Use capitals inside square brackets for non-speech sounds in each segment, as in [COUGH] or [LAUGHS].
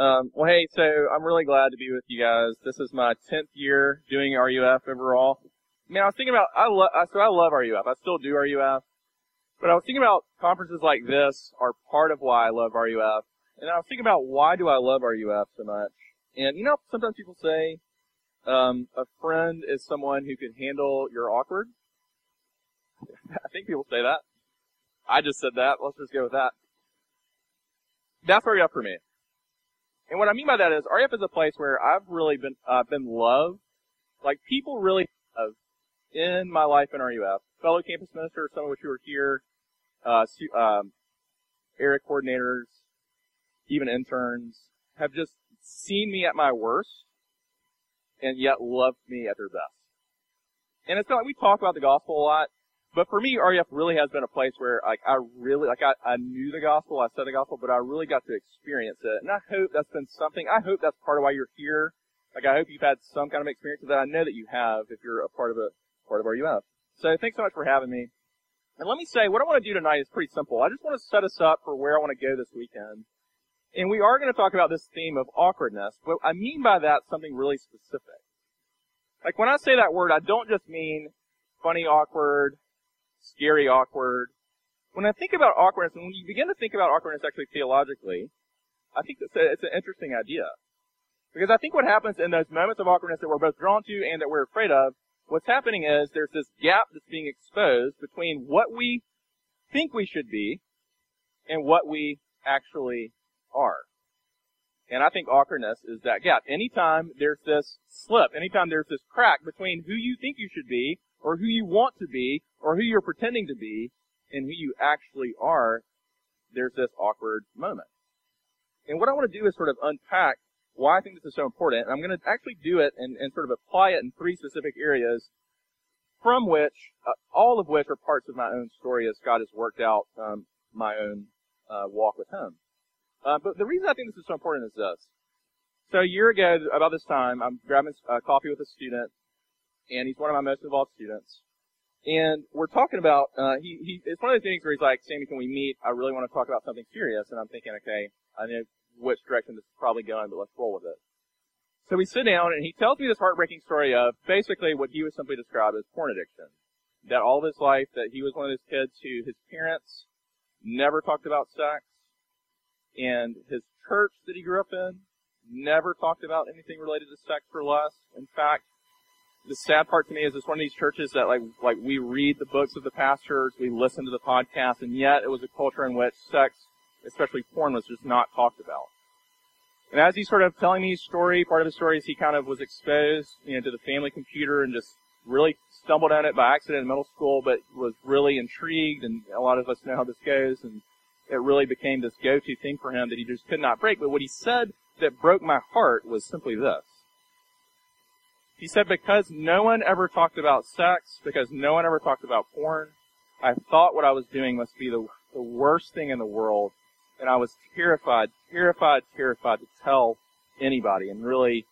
Um, well, hey, so I'm really glad to be with you guys. This is my 10th year doing RUF overall. Man, I was thinking about, I love, so I love RUF. I still do RUF. But I was thinking about conferences like this are part of why I love RUF. And I was thinking about why do I love RUF so much. And you know, sometimes people say, um, a friend is someone who can handle your awkward. [LAUGHS] I think people say that. I just said that. Let's just go with that. That's RUF for me. And what I mean by that is RUF is a place where I've really been uh, been loved. Like people really have in my life in RUF. Fellow campus ministers, some of which who are here, uh, um, area coordinators, even interns, have just seen me at my worst and yet loved me at their best. And it's not like we talk about the gospel a lot, but for me, RUF really has been a place where like I really like I, I knew the gospel, I said the gospel, but I really got to experience it. And I hope that's been something. I hope that's part of why you're here. Like I hope you've had some kind of experience that. I know that you have if you're a part of a part of RUF. So thanks so much for having me. And let me say, what I want to do tonight is pretty simple. I just want to set us up for where I want to go this weekend. And we are going to talk about this theme of awkwardness, but I mean by that something really specific. Like when I say that word, I don't just mean funny awkward, scary awkward. When I think about awkwardness, and when you begin to think about awkwardness actually theologically, I think it's, a, it's an interesting idea. Because I think what happens in those moments of awkwardness that we're both drawn to and that we're afraid of, what's happening is there's this gap that's being exposed between what we think we should be and what we actually are. And I think awkwardness is that gap. Anytime there's this slip, anytime there's this crack between who you think you should be or who you want to be, or who you're pretending to be, and who you actually are, there's this awkward moment. And what I want to do is sort of unpack why I think this is so important, and I'm going to actually do it and, and sort of apply it in three specific areas, from which, uh, all of which are parts of my own story as God has worked out um, my own uh, walk with Him. Uh, but the reason I think this is so important is this. So a year ago, about this time, I'm grabbing uh, coffee with a student, and he's one of my most involved students. And we're talking about, uh, he, he, it's one of those things where he's like, Sammy, can we meet? I really want to talk about something serious. And I'm thinking, okay, I know which direction this is probably going, but let's roll with it. So we sit down and he tells me this heartbreaking story of basically what he would simply describe as porn addiction. That all of his life, that he was one of those kids who his parents never talked about sex, and his church that he grew up in never talked about anything related to sex or lust. In fact, the sad part to me is it's one of these churches that like like we read the books of the pastors, we listen to the podcast, and yet it was a culture in which sex, especially porn, was just not talked about. And as he's sort of telling me his story, part of his story is he kind of was exposed, you know, to the family computer and just really stumbled on it by accident in middle school, but was really intrigued, and a lot of us know how this goes, and it really became this go-to thing for him that he just could not break. But what he said that broke my heart was simply this. He said, because no one ever talked about sex, because no one ever talked about porn, I thought what I was doing must be the, the worst thing in the world. And I was terrified, terrified, terrified to tell anybody. And really,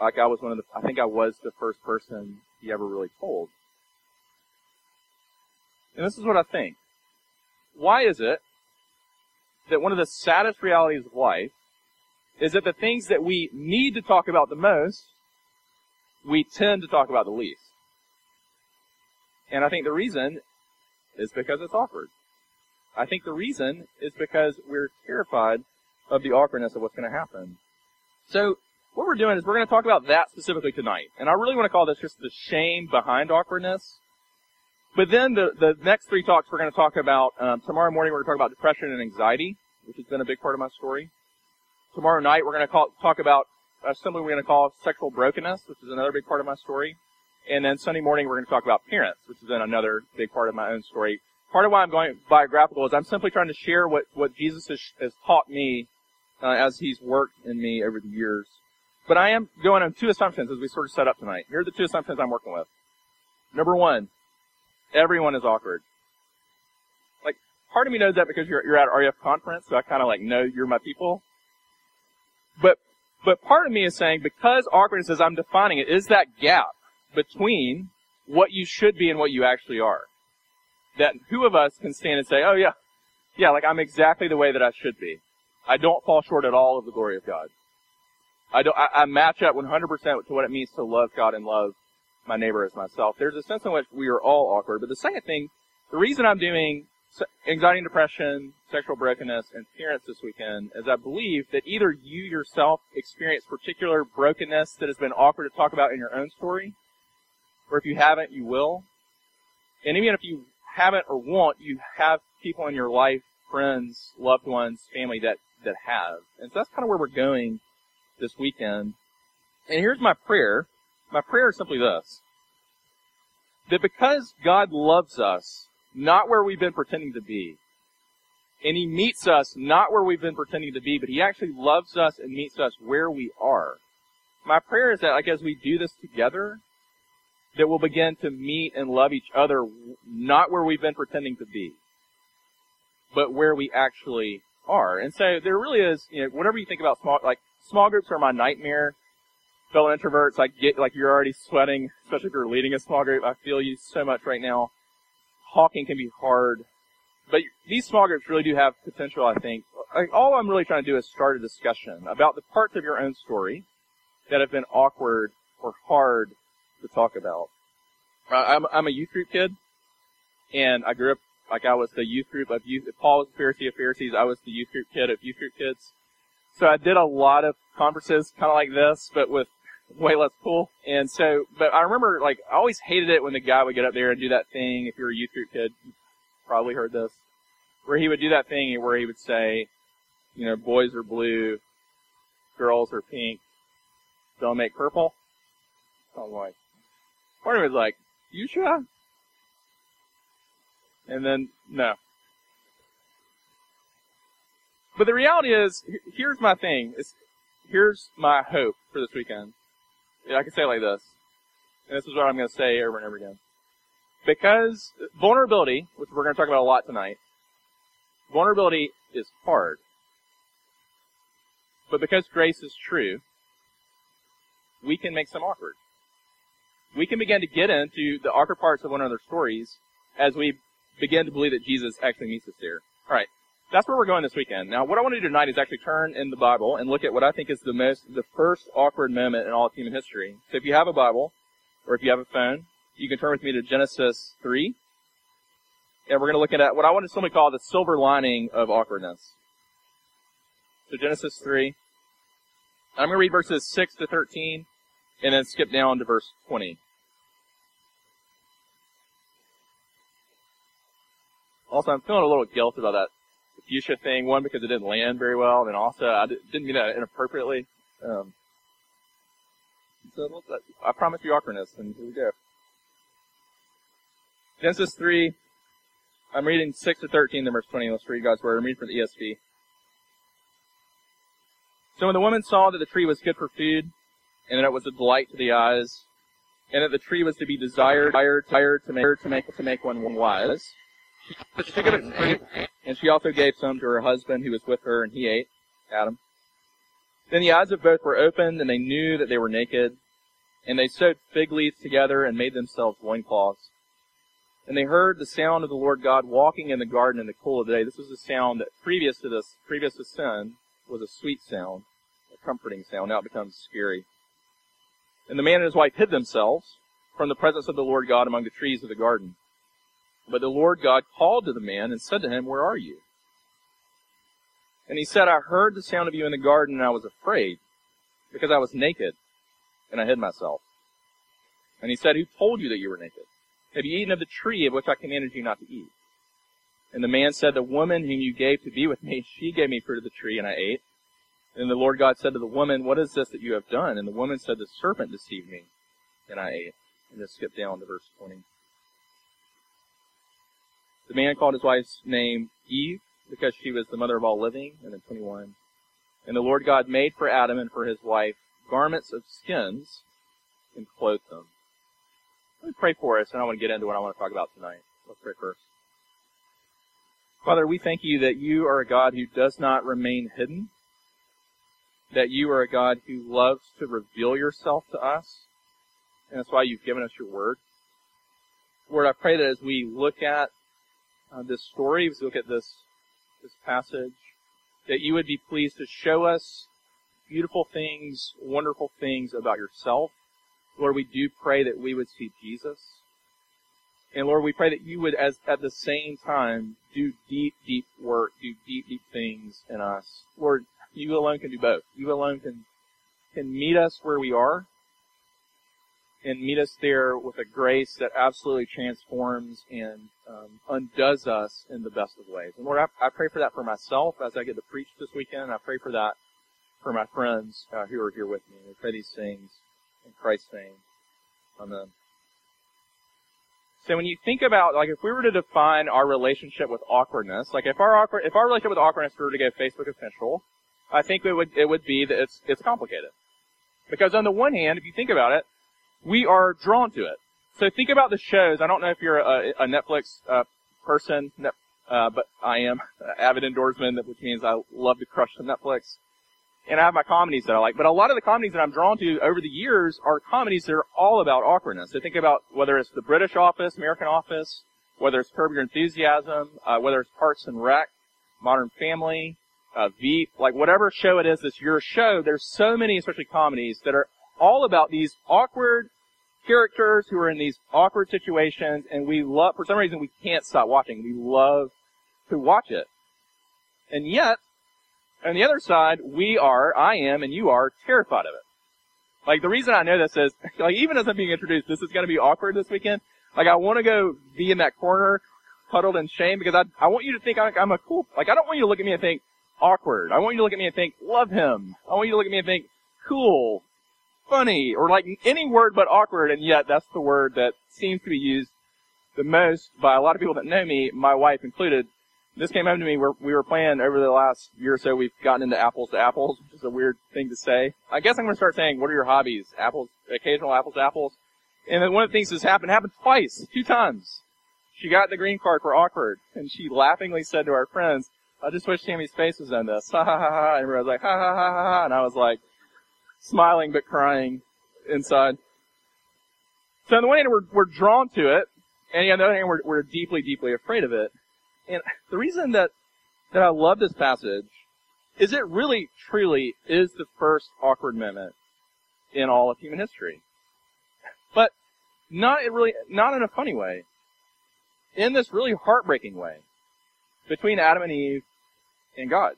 like I was one of the, I think I was the first person he ever really told. And this is what I think. Why is it that one of the saddest realities of life is that the things that we need to talk about the most we tend to talk about the least. And I think the reason is because it's awkward. I think the reason is because we're terrified of the awkwardness of what's going to happen. So, what we're doing is we're going to talk about that specifically tonight. And I really want to call this just the shame behind awkwardness. But then the, the next three talks we're going to talk about, um, tomorrow morning we're going to talk about depression and anxiety, which has been a big part of my story. Tomorrow night we're going to call, talk about uh, simply we're going to call sexual brokenness, which is another big part of my story. And then Sunday morning we're going to talk about parents, which is then another big part of my own story. Part of why I'm going biographical is I'm simply trying to share what, what Jesus has, has taught me uh, as he's worked in me over the years. But I am going on two assumptions as we sort of set up tonight. Here are the two assumptions I'm working with. Number one, everyone is awkward. Like, part of me knows that because you're, you're at RUF conference, so I kind of like know you're my people. But but part of me is saying because awkwardness, as I'm defining it, is that gap between what you should be and what you actually are. That who of us can stand and say, oh yeah, yeah, like I'm exactly the way that I should be. I don't fall short at all of the glory of God. I don't, I, I match up 100% to what it means to love God and love my neighbor as myself. There's a sense in which we are all awkward. But the second thing, the reason I'm doing anxiety and depression, sexual brokenness, and parents this weekend is I believe that either you yourself experience particular brokenness that has been awkward to talk about in your own story, or if you haven't, you will. And even if you haven't or won't, you have people in your life, friends, loved ones, family that, that have. And so that's kind of where we're going this weekend. And here's my prayer. My prayer is simply this. That because God loves us, not where we've been pretending to be, and He meets us not where we've been pretending to be, but He actually loves us and meets us where we are. My prayer is that, like, as we do this together, that we'll begin to meet and love each other not where we've been pretending to be, but where we actually are. And so there really is, you know, whatever you think about small, like, small groups are my nightmare. Fellow introverts, like get, like you're already sweating, especially if you're leading a small group. I feel you so much right now. Talking can be hard, but these small groups really do have potential, I think. Like, all I'm really trying to do is start a discussion about the parts of your own story that have been awkward or hard to talk about. I'm, I'm a youth group kid, and I grew up like I was the youth group of youth. if Paul was the Pharisee of Pharisees. I was the youth group kid of youth group kids. So I did a lot of conferences kind of like this, but with way less cool. And so, but I remember like I always hated it when the guy would get up there and do that thing. If you're a youth group kid, probably heard this, where he would do that thing where he would say, you know, boys are blue, girls are pink, don't make purple. I'm like, part of was like, you sure? And then, no. But the reality is, here's my thing. It's, here's my hope for this weekend. I can say it like this. And this is what I'm going to say over and over again. Because vulnerability, which we're going to talk about a lot tonight, vulnerability is hard. But because grace is true, we can make some awkward we can begin to get into the awkward parts of one another's stories as we begin to believe that Jesus actually meets us there. All right. That's where we're going this weekend. Now, what I want to do tonight is actually turn in the Bible and look at what I think is the most, the first awkward moment in all of human history. So if you have a Bible, or if you have a phone, you can turn with me to Genesis 3. And we're going to look at what I want to simply call the silver lining of awkwardness. So Genesis 3. I'm going to read verses 6 to 13 and then skip down to verse 20. Also, I'm feeling a little guilt about that fuchsia thing. One, because it didn't land very well, and also I didn't mean that inappropriately. Um, so I promise you awkwardness, and here we go. Genesis 3, I'm reading 6 to 13, then verse 20. Let's read God's word. I'm reading from the ESV. So when the woman saw that the tree was good for food, and that it was a delight to the eyes, and that the tree was to be desired, desired to make, to make, to make one wise. She took of fruit, and she also gave some to her husband who was with her, and he ate, Adam. Then the eyes of both were opened, and they knew that they were naked, and they sewed fig leaves together and made themselves loincloths. And they heard the sound of the Lord God walking in the garden in the cool of the day. This was a sound that previous to this, previous to sin, was a sweet sound, a comforting sound. Now it becomes scary. And the man and his wife hid themselves from the presence of the Lord God among the trees of the garden. But the Lord God called to the man and said to him, Where are you? And he said, I heard the sound of you in the garden and I was afraid because I was naked and I hid myself. And he said, Who told you that you were naked? Have you eaten of the tree of which I commanded you not to eat? And the man said, The woman whom you gave to be with me, she gave me fruit of the tree and I ate. And the Lord God said to the woman, What is this that you have done? And the woman said, The serpent deceived me, and I ate. And just skip down to verse 20. The man called his wife's name Eve, because she was the mother of all living. And then 21. And the Lord God made for Adam and for his wife garments of skins and clothed them. Let me pray for us, and I want to get into what I want to talk about tonight. Let's pray first. Father, we thank you that you are a God who does not remain hidden that you are a God who loves to reveal yourself to us, and that's why you've given us your word. Lord, I pray that as we look at uh, this story, as we look at this this passage, that you would be pleased to show us beautiful things, wonderful things about yourself. Lord, we do pray that we would see Jesus. And Lord, we pray that you would, as at the same time, do deep, deep work, do deep, deep things in us. Lord, you alone can do both. You alone can can meet us where we are, and meet us there with a grace that absolutely transforms and um, undoes us in the best of ways. And Lord, I, I, pray for that for myself as I get to preach this weekend. I pray for that for my friends uh, who are here with me. I pray these things in Christ's name. Amen. So when you think about, like, if we were to define our relationship with awkwardness, like if our awkward, if our relationship with awkwardness were to get Facebook official, I think it would, it would be that it's, it's complicated. Because on the one hand, if you think about it, we are drawn to it. So think about the shows. I don't know if you're a, a Netflix uh, person, uh, but I am avid endorseman, which means I love to crush the Netflix. And I have my comedies that I like. But a lot of the comedies that I'm drawn to over the years are comedies that are all about awkwardness. So think about whether it's the British Office, American Office, whether it's Curb Your Enthusiasm, uh, whether it's Parks and Rec, Modern Family, uh, Veep, like whatever show it is that's your show, there's so many, especially comedies, that are all about these awkward characters who are in these awkward situations, and we love, for some reason, we can't stop watching. We love to watch it. And yet, on the other side, we are, I am, and you are terrified of it. Like the reason I know this is, [LAUGHS] like even as I'm being introduced, this is going to be awkward this weekend. Like I want to go be in that corner, huddled in shame, because I I want you to think I'm a cool. Like I don't want you to look at me and think awkward. I want you to look at me and think love him. I want you to look at me and think cool, funny, or like any word but awkward, and yet that's the word that seems to be used the most by a lot of people that know me, my wife included. This came up to me where we were playing over the last year or so, we've gotten into apples to apples, which is a weird thing to say. I guess I'm gonna start saying, what are your hobbies? Apples, occasional apples to apples. And then one of the things that's happened, happened twice, two times. She got the green card for awkward, and she laughingly said to our friends, I just wish Tammy's face was on this. [LAUGHS] Ha ha ha ha. And everybody was like, ha ha ha ha ha. And I was like, smiling but crying inside. So on the one hand, we're, we're drawn to it, and on the other hand, we're, we're deeply, deeply afraid of it. And the reason that, that I love this passage is it really, truly is the first awkward moment in all of human history. But not really, not in a funny way. In this really heartbreaking way. Between Adam and Eve and God.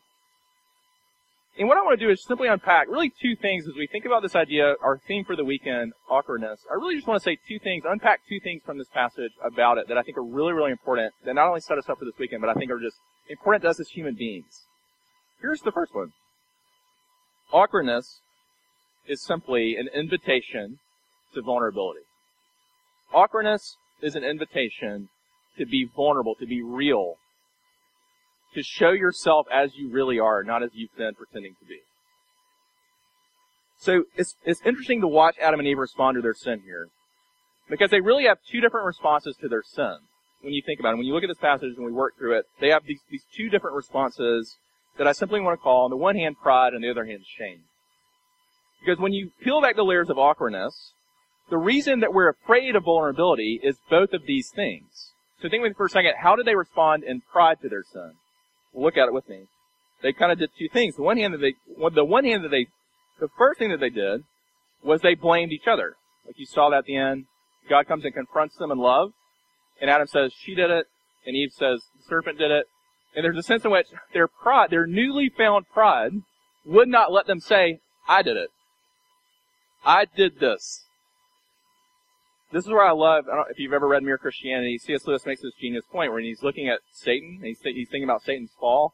And what I want to do is simply unpack really two things as we think about this idea, our theme for the weekend, awkwardness. I really just want to say two things, unpack two things from this passage about it that I think are really, really important, that not only set us up for this weekend, but I think are just important to us as human beings. Here's the first one. Awkwardness is simply an invitation to vulnerability. Awkwardness is an invitation to be vulnerable, to be real, to show yourself as you really are, not as you've been pretending to be. So it's, it's interesting to watch Adam and Eve respond to their sin here. Because they really have two different responses to their sin. When you think about it, when you look at this passage and we work through it, they have these, these two different responses that I simply want to call, on the one hand, pride, and the other hand, shame. Because when you peel back the layers of awkwardness, the reason that we're afraid of vulnerability is both of these things. So think with me for a second, how did they respond in pride to their sin? Look at it with me. They kind of did two things. The one hand that they, the one hand that they, the first thing that they did was they blamed each other. Like you saw that at the end. God comes and confronts them in love. And Adam says, she did it. And Eve says, the serpent did it. And there's a sense in which their pride, their newly found pride, would not let them say, I did it. I did this. This is where I love, I if you've ever read Mere Christianity, C.S. Lewis makes this genius point where he's looking at Satan, and he's, he's thinking about Satan's fall.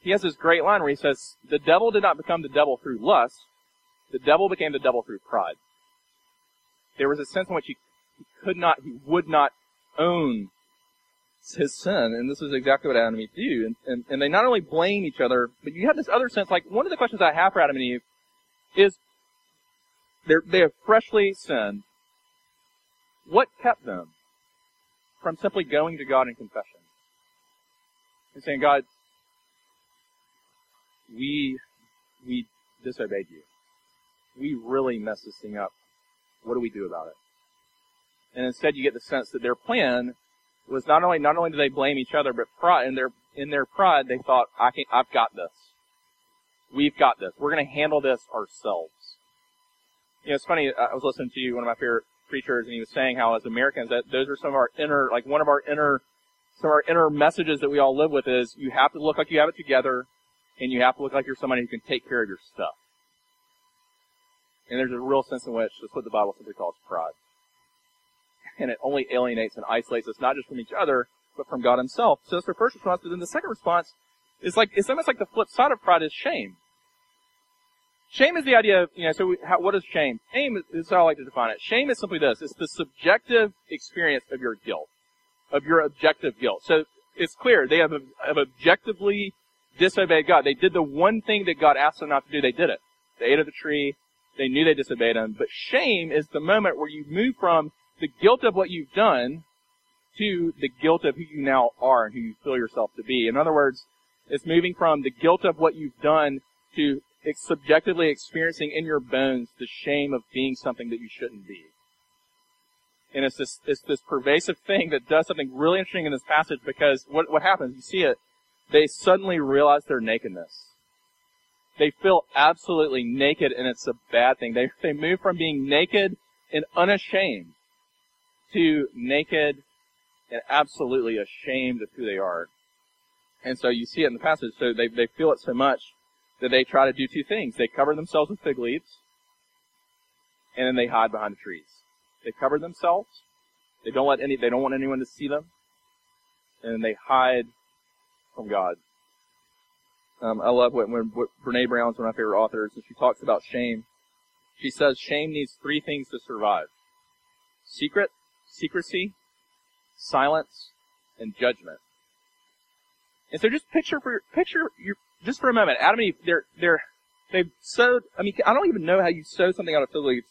He has this great line where he says, the devil did not become the devil through lust, the devil became the devil through pride. There was a sense in which he, he could not, he would not own his sin, and this is exactly what Adam and Eve do. And, and, and they not only blame each other, but you have this other sense, like one of the questions I have for Adam and Eve is, they have freshly sinned, what kept them from simply going to God in confession and saying, God, we, we disobeyed you. We really messed this thing up. What do we do about it? And instead you get the sense that their plan was not only, not only do they blame each other, but pride, in their, in their pride, they thought, I can, I've got this. We've got this. We're going to handle this ourselves. You know, it's funny. I was listening to one of my favorite preachers, and he was saying how as Americans, that those are some of our inner, like one of our inner, some of our inner messages that we all live with is you have to look like you have it together, and you have to look like you're somebody who can take care of your stuff. And there's a real sense in which that's what the Bible simply calls pride. And it only alienates and isolates us not just from each other, but from God Himself. So that's our first response. But then the second response is like it's almost like the flip side of pride is shame. Shame is the idea of you know. So we, how, what is shame? Shame is, is how I like to define it. Shame is simply this: it's the subjective experience of your guilt, of your objective guilt. So it's clear they have, have objectively disobeyed God. They did the one thing that God asked them not to do. They did it. They ate of the tree. They knew they disobeyed Him. But shame is the moment where you move from the guilt of what you've done to the guilt of who you now are and who you feel yourself to be. In other words, it's moving from the guilt of what you've done to subjectively experiencing in your bones the shame of being something that you shouldn't be. And it's this, it's this pervasive thing that does something really interesting in this passage because what, what happens, you see it, they suddenly realize their nakedness. They feel absolutely naked and it's a bad thing. They, they move from being naked and unashamed to naked and absolutely ashamed of who they are. And so you see it in the passage. So they, they feel it so much that they try to do two things. They cover themselves with fig leaves, and then they hide behind the trees. They cover themselves. They don't let any, they don't want anyone to see them. And they hide from God. Um, I love what, when, what Brene Brown's one of my favorite authors, and she talks about shame. She says shame needs three things to survive. Secret, secrecy, silence, and judgment. And so just picture for, picture your, just for a moment, Adam and Eve, they're, they're, they've sewed, I mean, I don't even know how you sew something out of fig leaves.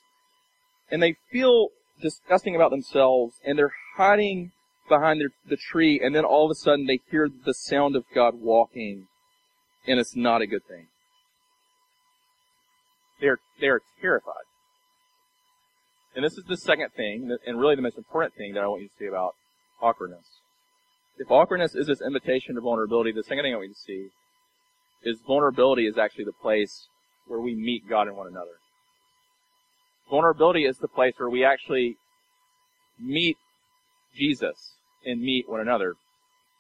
And they feel disgusting about themselves, and they're hiding behind their, the tree, and then all of a sudden they hear the sound of God walking, and it's not a good thing. They're, they're terrified. And this is the second thing, and really the most important thing that I want you to see about awkwardness. If awkwardness is this invitation to vulnerability, the second thing I want you to see is vulnerability is actually the place where we meet God and one another. Vulnerability is the place where we actually meet Jesus and meet one another.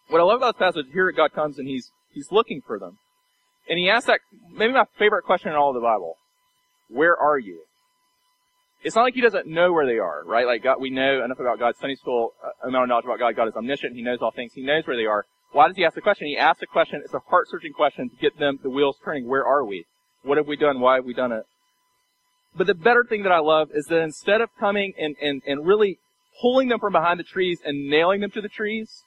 What I love about this passage, here God comes and he's, he's looking for them. And he asks that, maybe my favorite question in all of the Bible. Where are you? It's not like he doesn't know where they are, right? Like God, we know enough about God. Sunday school, uh, amount of knowledge about God. God is omniscient. He knows all things. He knows where they are. Why does he ask the question? He asks the question, it's a heart-searching question to get them, the wheels turning. Where are we? What have we done? Why have we done it? But the better thing that I love is that instead of coming and, and, and really pulling them from behind the trees and nailing them to the trees,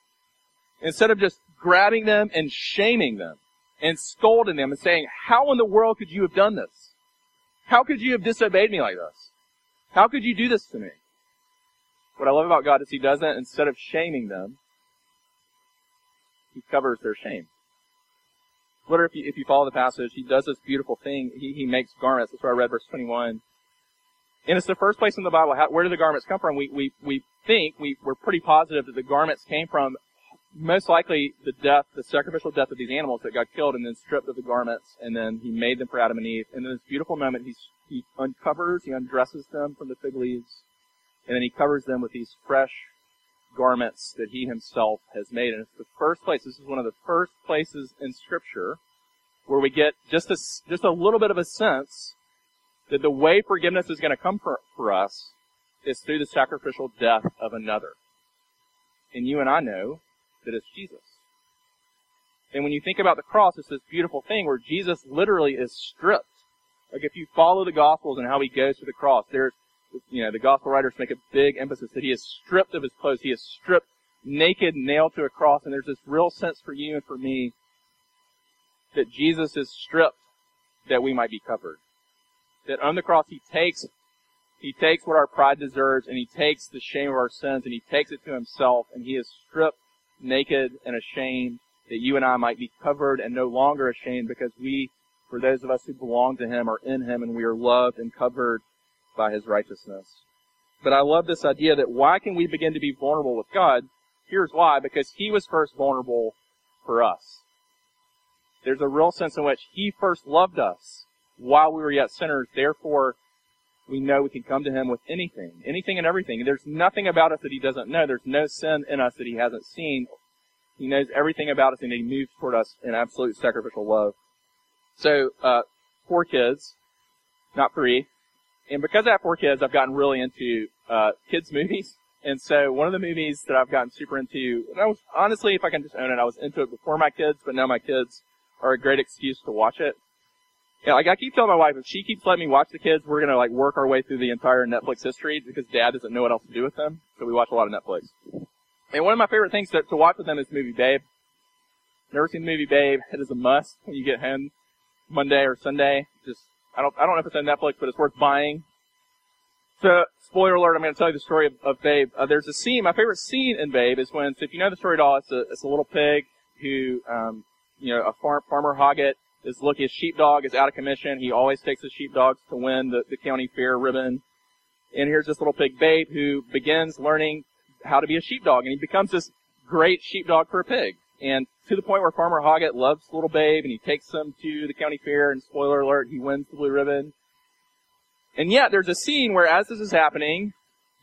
instead of just grabbing them and shaming them and scolding them and saying, how in the world could you have done this? How could you have disobeyed me like this? How could you do this to me? What I love about God is He doesn't, instead of shaming them, He covers their shame. What if you, if you follow the passage, He does this beautiful thing. He, he makes garments. That's where I read verse 21. And it's the first place in the Bible. How, where do the garments come from? We, we, we think, we, we're pretty positive that the garments came from most likely the death, the sacrificial death of these animals that got killed and then stripped of the garments, and then he made them for Adam and Eve. And then this beautiful moment, he he uncovers, he undresses them from the fig leaves, and then he covers them with these fresh garments that he himself has made. And it's the first place, this is one of the first places in scripture where we get just a, just a little bit of a sense that the way forgiveness is going to come for, for us is through the sacrificial death of another. And you and I know that it's Jesus. And when you think about the cross, it's this beautiful thing where Jesus literally is stripped. Like if you follow the Gospels and how he goes to the cross, there's, you know, the Gospel writers make a big emphasis that he is stripped of his clothes. He is stripped naked, nailed to a cross, and there's this real sense for you and for me that Jesus is stripped that we might be covered. That on the cross he takes, he takes what our pride deserves and he takes the shame of our sins and he takes it to himself and he is stripped naked and ashamed, that you and I might be covered and no longer ashamed because we, for those of us who belong to Him, are in Him and we are loved and covered by His righteousness. But I love this idea that why can we begin to be vulnerable with God? Here's why, because He was first vulnerable for us. There's a real sense in which He first loved us while we were yet sinners. Therefore, we know we can come to Him with anything, anything and everything. There's nothing about us that He doesn't know. There's no sin in us that He hasn't seen. He knows everything about us and He moves toward us in absolute sacrificial love. So, uh, four kids, not three. And because I have four kids, I've gotten really into, uh, kids [LAUGHS] movies. And so one of the movies that I've gotten super into, and I was, honestly, if I can just own it, I was into it before my kids, but now my kids are a great excuse to watch it. Yeah, like I keep telling my wife, if she keeps letting me watch the kids, we're gonna like work our way through the entire Netflix history because dad doesn't know what else to do with them. So we watch a lot of Netflix. And one of my favorite things to, to watch with them is the movie Babe. Never seen the movie Babe. It is a must when you get home Monday or Sunday. Just, I don't, I don't know if it's on Netflix, but it's worth buying. So, spoiler alert, I'm going to tell you the story of, of Babe. Uh, there's a scene, my favorite scene in Babe is when, so if you know the story at all, it's a, it's a little pig who, um, you know, a farm, farmer Hoggett is looking, his sheepdog is out of commission. He always takes his sheepdogs to win the, the county fair ribbon. And here's this little pig Babe who begins learning how to be a sheepdog and he becomes this great sheepdog for a pig. And to the point where Farmer Hoggett loves little Babe and he takes him to the county fair and spoiler alert, he wins the blue ribbon. And yet there's a scene where as this is happening,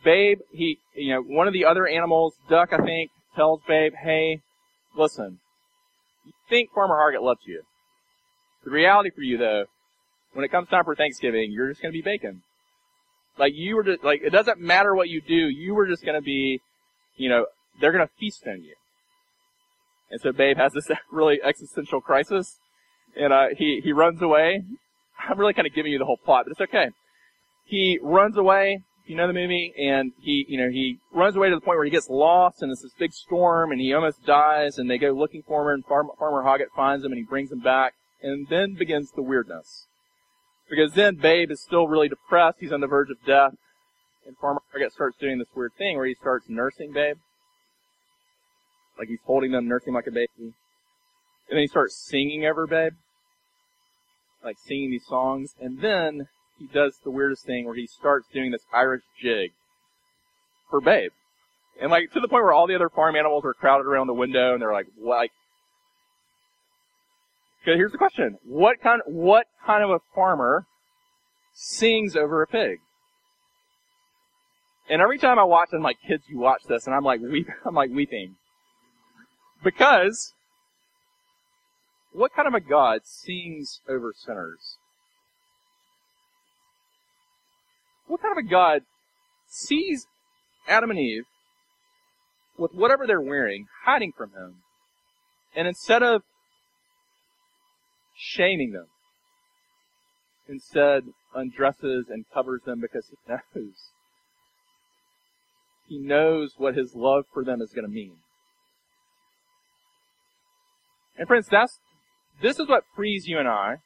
Babe, he, you know, one of the other animals, Duck, I think, tells Babe, hey, listen, you think Farmer Hoggett loves you. The reality for you though, when it comes time for Thanksgiving, you're just gonna be bacon. Like you were just, like, it doesn't matter what you do, you were just gonna be, you know, they're gonna feast on you. And so Babe has this [LAUGHS] really existential crisis, and uh, he he runs away. I'm really kind of giving you the whole plot, but it's okay. He runs away. You know the movie, and he you know he runs away to the point where he gets lost, and it's this big storm, and he almost dies. And they go looking for him, and Farmer, Farmer Hoggett finds him, and he brings him back. And then begins the weirdness, because then Babe is still really depressed. He's on the verge of death, and Farmer Hoggett starts doing this weird thing where he starts nursing Babe like he's holding them, nursing like a baby. And then he starts singing over Babe. Like singing these songs. And then he does the weirdest thing where he starts doing this Irish jig for Babe. And like to the point where all the other farm animals are crowded around the window and they're like, what? Like, okay, here's the question. What kind, what kind of a farmer sings over a pig? And every time I watch, I'm like, kids, you watch this, and I'm like, weep, [LAUGHS] I'm like weeping. Because, what kind of a God sings over sinners? What kind of a God sees Adam and Eve with whatever they're wearing, hiding from him, and instead of shaming them, instead undresses and covers them because he [LAUGHS] knows. He knows what his love for them is going to mean. And friends, that's, this is what frees you and I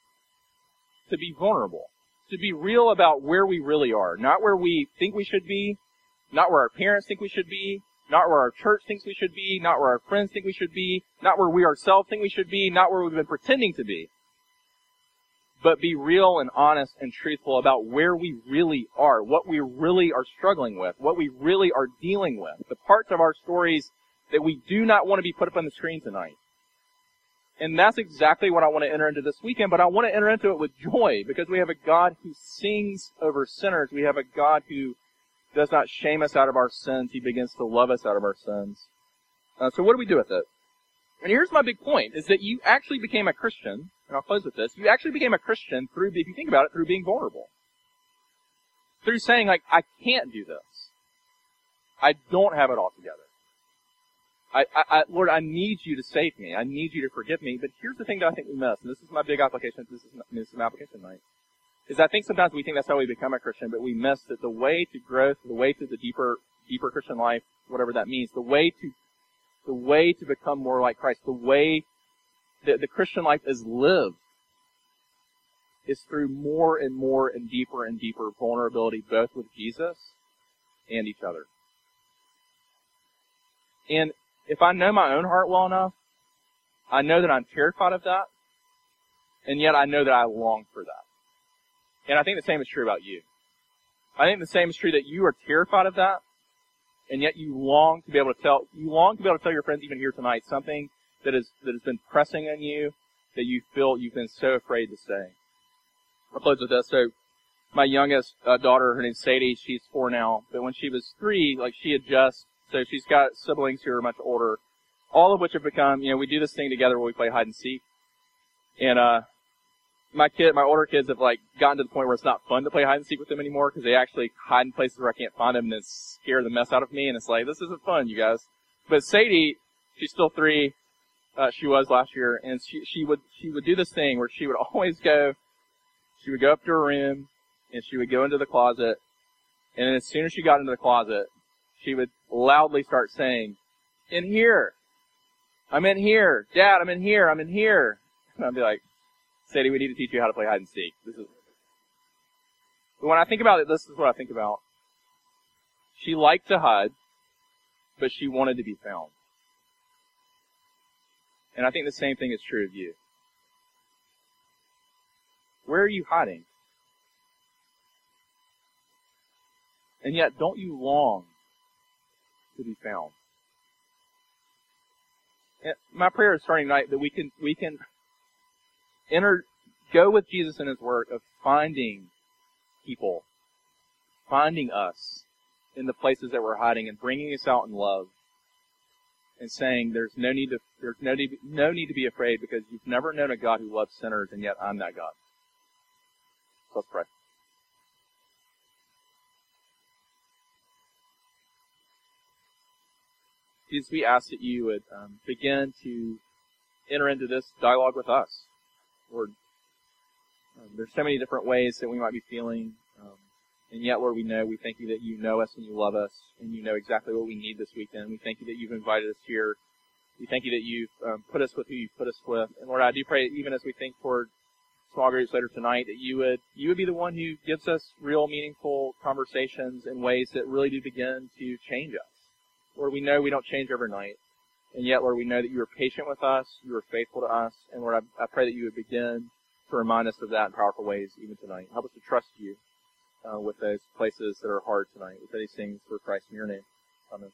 to be vulnerable, to be real about where we really are, not where we think we should be, not where our parents think we should be, not where our church thinks we should be, not where our friends think we should be, not where we ourselves think we should be, not where we've been pretending to be. But be real and honest and truthful about where we really are, what we really are struggling with, what we really are dealing with, the parts of our stories that we do not want to be put up on the screen tonight. And that's exactly what I want to enter into this weekend, but I want to enter into it with joy because we have a God who sings over sinners. We have a God who does not shame us out of our sins. He begins to love us out of our sins. Uh, so what do we do with it? And here's my big point, is that you actually became a Christian, and I'll close with this, you actually became a Christian through, if you think about it, through being vulnerable. Through saying like, I can't do this. I don't have it all together. I, I, Lord, I need you to save me. I need you to forgive me. But here's the thing that I think we miss, and this is my big application. This is, this is an application night. Is I think sometimes we think that's how we become a Christian, but we miss that the way to growth, the way to the deeper, deeper Christian life, whatever that means, the way to, the way to become more like Christ, the way that the Christian life is lived, is through more and more and deeper and deeper vulnerability, both with Jesus and each other. And if I know my own heart well enough, I know that I'm terrified of that, and yet I know that I long for that. And I think the same is true about you. I think the same is true that you are terrified of that, and yet you long to be able to tell, you long to be able to tell your friends even here tonight something that is, that has been pressing on you, that you feel you've been so afraid to say. I'll close with this. So, my youngest uh, daughter, her name's Sadie, she's four now, but when she was three, like she had just, so she's got siblings who are much older, all of which have become, you know, we do this thing together where we play hide and seek. And, uh, my kid, my older kids have like gotten to the point where it's not fun to play hide and seek with them anymore because they actually hide in places where I can't find them and then scare the mess out of me and it's like, this isn't fun, you guys. But Sadie, she's still three, uh, she was last year, and she, she would, she would do this thing where she would [LAUGHS] always go, she would go up to her room, and she would go into the closet, and as soon as she got into the closet, she would loudly start saying, in here! I'm in here! Dad, I'm in here! I'm in here! And I'd be like, Sadie, we need to teach you how to play hide and seek. This is, when I think about it, this is what I think about. She liked to hide, but she wanted to be found. And I think the same thing is true of you. Where are you hiding? And yet, don't you long to be found? My prayer is starting tonight that we can, we can enter, go with Jesus in His work of finding people, finding us in the places that we're hiding and bringing us out in love and saying there's no need to there's no need, no need to be afraid because you've never known a God who loves sinners and yet I'm that God. So let's pray. Jesus, we ask that you would um, begin to enter into this dialogue with us. Lord, um, there's so many different ways that we might be feeling. Um, and yet, Lord, we know, we thank you that you know us and you love us and you know exactly what we need this weekend. We thank you that you've invited us here. We thank you that you've um, put us with who you've put us with. And Lord, I do pray even as we think toward small groups later tonight that you would, you would be the one who gives us real meaningful conversations in ways that really do begin to change us. Lord, we know we don't change overnight. And yet, Lord, we know that you are patient with us, you are faithful to us, and Lord, I, I pray that you would begin to remind us of that in powerful ways even tonight. Help us to trust you uh, with those places that are hard tonight. With these things for Christ in your name. Amen.